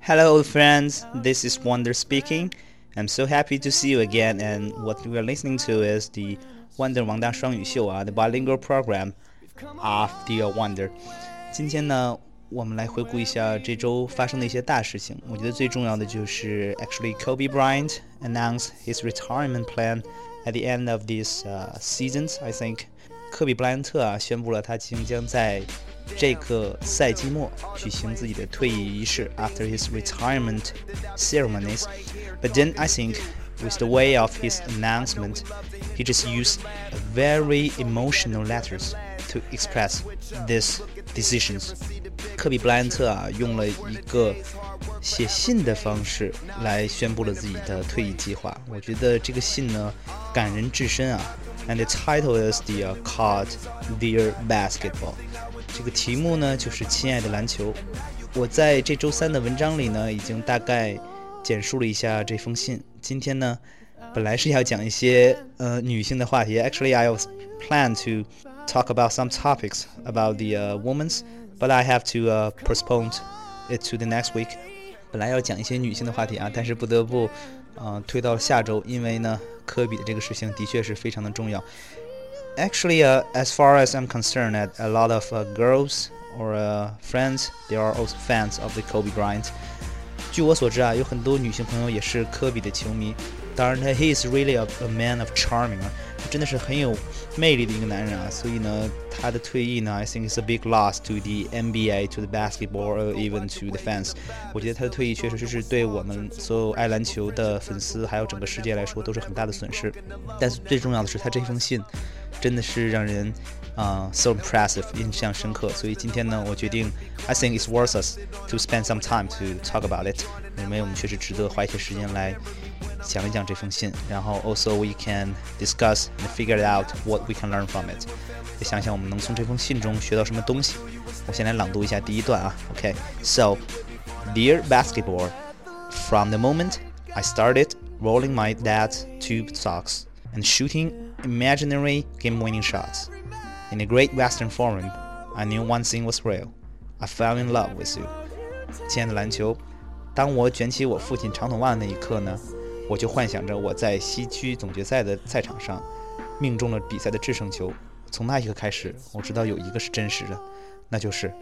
Hello, old friends. This is Wonder speaking. I'm so happy to see you again. And what we are listening to is the Wonder 王大双语秀啊，the bilingual program of the Wonder。今天呢，我们来回顾一下这周发生的一些大事情。我觉得最重要的就是，actually Kobe Bryant announced his retirement plan at the end of these uh, seasons. I think 科比布莱恩特啊宣布了他即将在 这个赛季末举行自己的退役仪式 after his retirement ceremonies. But then I think with the way of his announcement, he just used very emotional letters to express these decisions. 科比布莱恩特啊，用了一个写信的方式来宣布了自己的退役计划。我觉得这个信呢，感人至深啊。And the title is the、uh, card Dear Basketball。 这个题目呢，就是亲爱的篮球。我在这周三的文章里呢，已经大概简述了一下这封信。今天呢，本来是要讲一些呃女性的话题。Actually, I was plan to talk about some topics about the uh, women's, but I have to uh, postpone it to the next week. 本来要讲一些女性的话题啊，但是不得不呃推到了下周，因为呢，科比的这个事情的确是非常的重要。Actually, uh, as far as I'm concerned, a lot of uh, girls or uh, friends, they are also fans of the Kobe Bryant. 据我所知啊，有很多女性朋友也是科比的球迷。当然，他 he is really a, a man of charming 啊，他真的是很有魅力的一个男人啊。所以呢，他的退役呢，I think is a big loss to the NBA, to the basketball, or even to the fans。我觉得他的退役确实是对我们所有爱篮球的粉丝，还有整个世界来说都是很大的损失。但是最重要的是，他这封信。 真的是让人啊、uh, so impressive，印象深刻。所以今天呢，我决定，I think it's worth us to spend some time to talk about it。认为我们确实值得花一些时间来讲一讲这封信，然后 also we can discuss and figure out what we can learn from it。也想想我们能从这封信中学到什么东西。我先来朗读一下第一段啊，OK，so、okay, dear basketball, from the moment I started rolling my dad's tube socks and shooting imaginary game winning shots. In the Great Western Forum, I knew one thing was real. I fell in love with you. 亲爱的篮球，当我卷起我父亲长筒袜的那一刻呢，我就幻想着我在西区总决赛的赛场上命中了比赛的制胜球。从那一刻开始，我知道有一个是真实的，那就是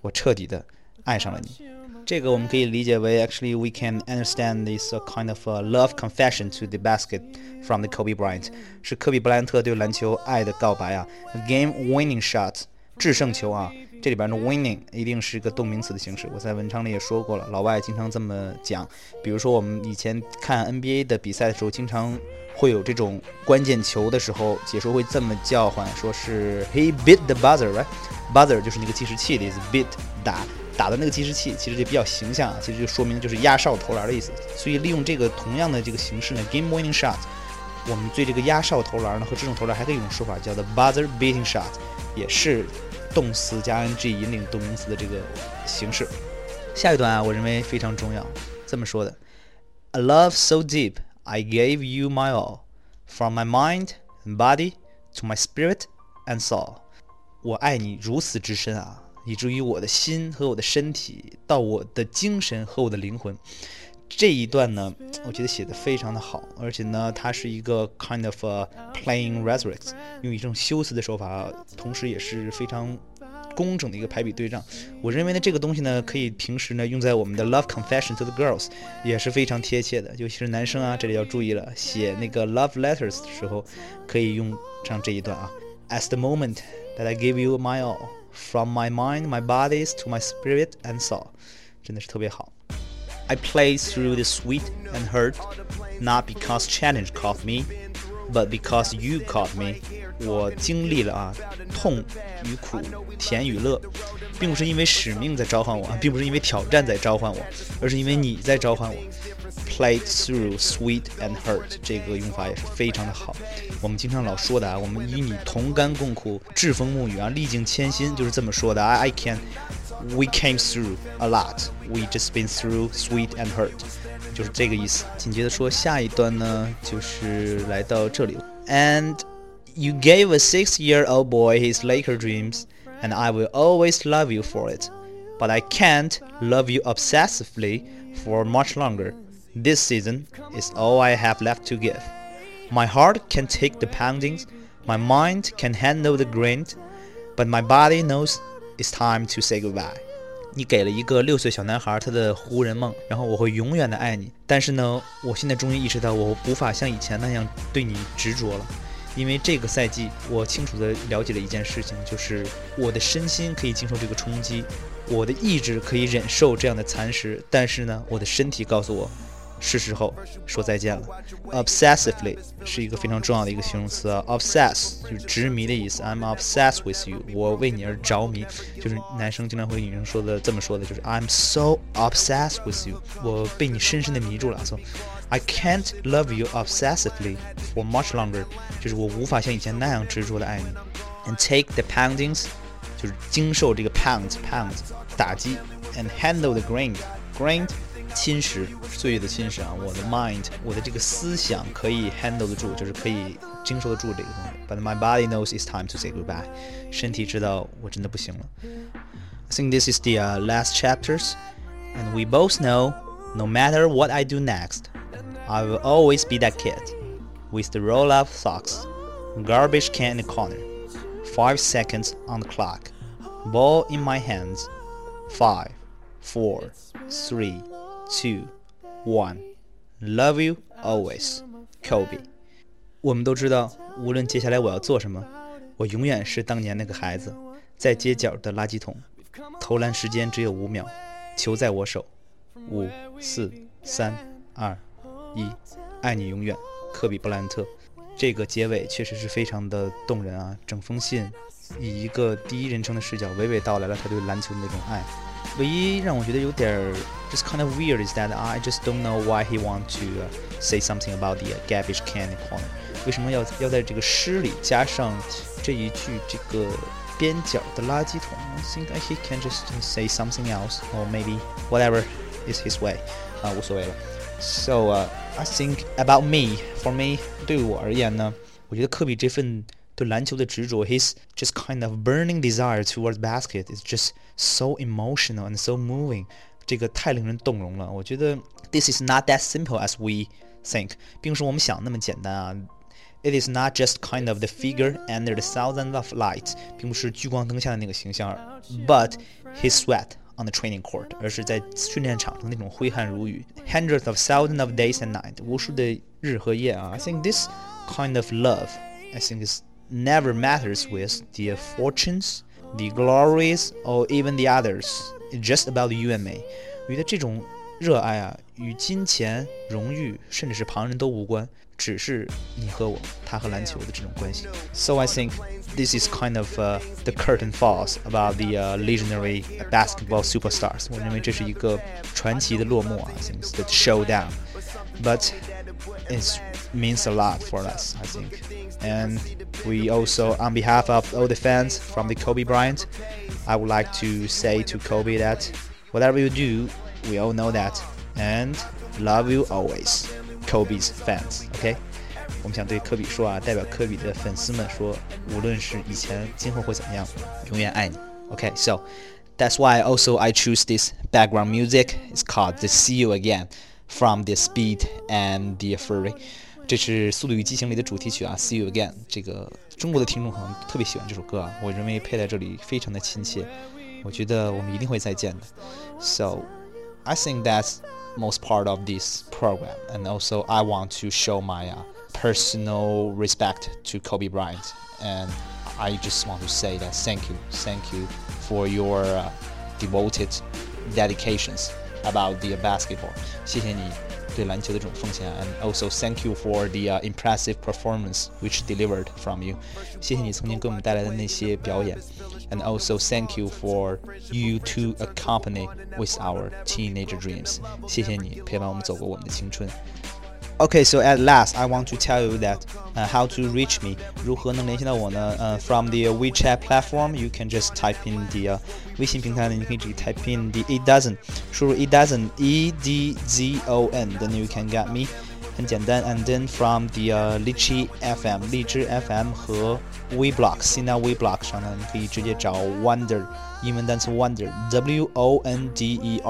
我彻底的爱上了你。这个我们可以理解为，actually we can understand this kind of a love confession to the basket from the Kobe Bryant，是科比布莱恩特对篮球爱的告白啊。Game winning shot，制胜球啊。这里边的 winning 一定是一个动名词的形式，我在文章里也说过了，老外经常这么讲。比如说我们以前看 NBA 的比赛的时候，经常会有这种关键球的时候，解说会这么叫唤，说是 He beat the buzzer，right？buzzer 就是那个计时器的意思，beat 打。打的那个计时器其实就比较形象啊，其实就说明就是压哨投篮的意思。所以利用这个同样的这个形式呢，game winning shot，我们对这个压哨投篮呢和这种投篮还可以用说法叫做 buzzer beating shot，也是动词加 ing 引领动名词的这个形式。下一段啊，我认为非常重要，这么说的：A love so deep, I gave you my all, from my mind and body to my spirit and soul。我爱你如此之深啊！以至于我的心和我的身体，到我的精神和我的灵魂，这一段呢，我觉得写的非常的好，而且呢，它是一个 kind of a playing rhetoric，用一种修辞的手法，同时也是非常工整的一个排比对仗。我认为呢，这个东西呢，可以平时呢用在我们的 love confession to the girls，也是非常贴切的，尤其是男生啊，这里要注意了，写那个 love letters 的时候，可以用上这一段啊，as the moment that I give you my all。from my mind, my bodies to my spirit and soul，真的是特别好。I played through the sweet and hurt, not because challenge caught me, but because you caught me。我经历了啊痛与苦，甜与乐，并不是因为使命在召唤我，并不是因为挑战在召唤我，而是因为你在召唤我。 Played through sweet and hurt 这个用法也是非常的好。我们经常老说的啊，我们与你同甘共苦，栉风沐雨啊，历尽千辛，就是这么说的。I I can, we came through a lot. We just been through sweet and hurt，就是这个意思。紧接着说下一段呢，就是来到这里。And you gave a six-year-old boy his Laker dreams, and I will always love you for it. but I can't love you obsessively for much longer. This season is all I have left to give. My heart can take the poundings, my mind can handle the grind, but my body knows it's time to say goodbye. 你给了一个六岁小男孩他的湖人梦，然后我会永远的爱你。但是呢，我现在终于意识到，我无法像以前那样对你执着了，因为这个赛季我清楚的了解了一件事情，就是我的身心可以经受这个冲击，我的意志可以忍受这样的蚕食，但是呢，我的身体告诉我。 是时候说再见了。Obsessively 是一个非常重要的一个形容词啊，obsess 就是执迷的意思。I'm obsessed with you，我为你而着迷。就是男生经常会女生说的这么说的，就是 I'm so obsessed with you，我被你深深的迷住了。So I can't love you obsessively for much longer，就是我无法像以前那样执着的爱你。And take the poundings，就是经受这个 pounds pounds 打击，and handle the grind grind。 侵蚀岁月的侵蚀啊，我的 mind，我的这个思想可以 handle 得住，就是可以经受得住这个东西。But my body knows it's time to say goodbye，身体知道我真的不行了。I think this is the uh, last chapters, and we both know, no matter what I do next, I will always be that kid, with the roll-up socks, garbage can in the corner, five seconds on the clock, ball in my hands, five, four, three Two, one. Love you always, Kobe. 我们都知道，无论接下来我要做什么，我永远是当年那个孩子，在街角的垃圾桶，投篮时间只有五秒，球在我手，五、四、三、二、一，爱你永远，科比布莱恩特。这个结尾确实是非常的动人啊！整封信以一个第一人称的视角，娓娓道来了他对篮球的那种爱。唯一让我觉得有点儿 just kind of weird is that I just don't know why he want to say something about the garbage can corner。为什么要要在这个诗里加上这一句这个边角的垃圾桶？I think he can just say something else or maybe whatever is his way，啊，无所谓了。So uh, I think about me for me，对我而言呢，我觉得科比这份。 对篮球的执着，his just kind of burning desire towards basket is just so emotional and so moving，这个太令人动容了。我觉得 this is not that simple as we think，并不是我们想那么简单啊。It is not just kind of the figure under the thousands of lights，并不是聚光灯下的那个形象，but his sweat on the training court，而是在训练场上那种挥汗如雨，hundreds of thousands of days and nights，无数的日和夜啊。I think this kind of love，I think is never matters with the fortunes, the glories, or even the others. It's just about you and me. 我觉得这种热爱啊，与金钱、荣誉，甚至是旁人都无关，只是你和我，他和篮球的这种关系。So I think this is kind of uh, the curtain falls about the uh, legendary basketball superstars. 我认为这是一个传奇的落幕啊，I think it's the showdown. But it means a lot for us, I think. And we also, on behalf of all the fans from the Kobe Bryant, I would like to say to Kobe that whatever you do, we all know that, and love you always, Kobe's fans. OK，我们想对科比说啊，代表科比的粉丝们说，无论是以前、今后会怎么样，永远爱你。OK，so、okay, that's why also I choose this background music. It's called the "See You Again" from the Speed and the Fury. 这是《速度与激情》里的主题曲啊，See You Again。这个中国的听众可能特别喜欢这首歌啊，我认为配在这里非常的亲切。我觉得我们一定会再见的。So I think that's most part of this program, and also I want to show my uh, personal respect to Kobe Bryant, and I just want to say that thank you, thank you for your uh, devoted dedications about the basketball. 谢谢你 对篮球的这种奉献，and also thank you for the、uh, impressive performance which delivered from you。谢谢你曾经给我们带来的那些表演，and also thank you for you to accompany with our teenager dreams。谢谢你陪伴我们走过我们的青春。 Okay, so at last, I want to tell you that uh, how to reach me. from the WeChat platform, you can just type in the、uh, 微信平台呢，你可以只 type in the it doesn't，输入 it doesn't E D Z O N, then you can get me，很简单。And then from the、uh, Lychee FM 荔枝 FM Weibo Sina Weibo 上呢，你可以直接找 Wonder 英文单词 Wonder W O N D E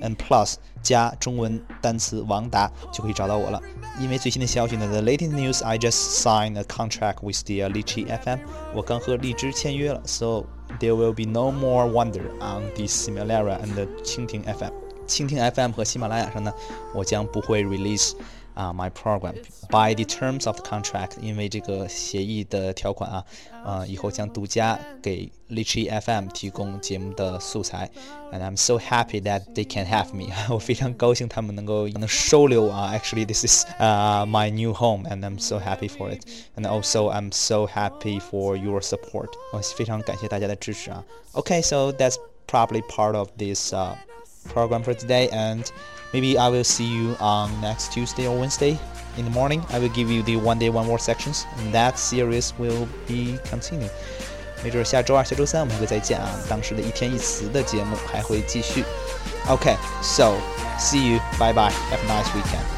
and plus 加中文单词王达就可以找到我了。因为最新的消息呢，the latest news I just signed a contract with the 荔枝 FM，我刚和荔枝签约了，so there will be no more wonder on the Ximalaya and the 蜻蜓 FM。蜻蜓 FM 和喜马拉雅上呢，我将不会 release。啊、uh, my program by the terms of the contract，因为这个协议的条款啊，呃，以后将独家给 Litchi FM 提供节目的素材，and I'm so happy that they can have me，我非常高兴他们能够能收留啊，actually this is 啊、uh, my new home，and I'm so happy for it，and also I'm so happy for your support，我非常感谢大家的支持啊。Okay，so that's probably part of this、uh, program for today and maybe I will see you on next Tuesday or Wednesday in the morning. I will give you the one day one more sections and that series will be continued. 没准下周二、下周三我们还会再见啊！当时的一天一词的节目还会继续。Okay, so see you. Bye bye. Have a nice weekend.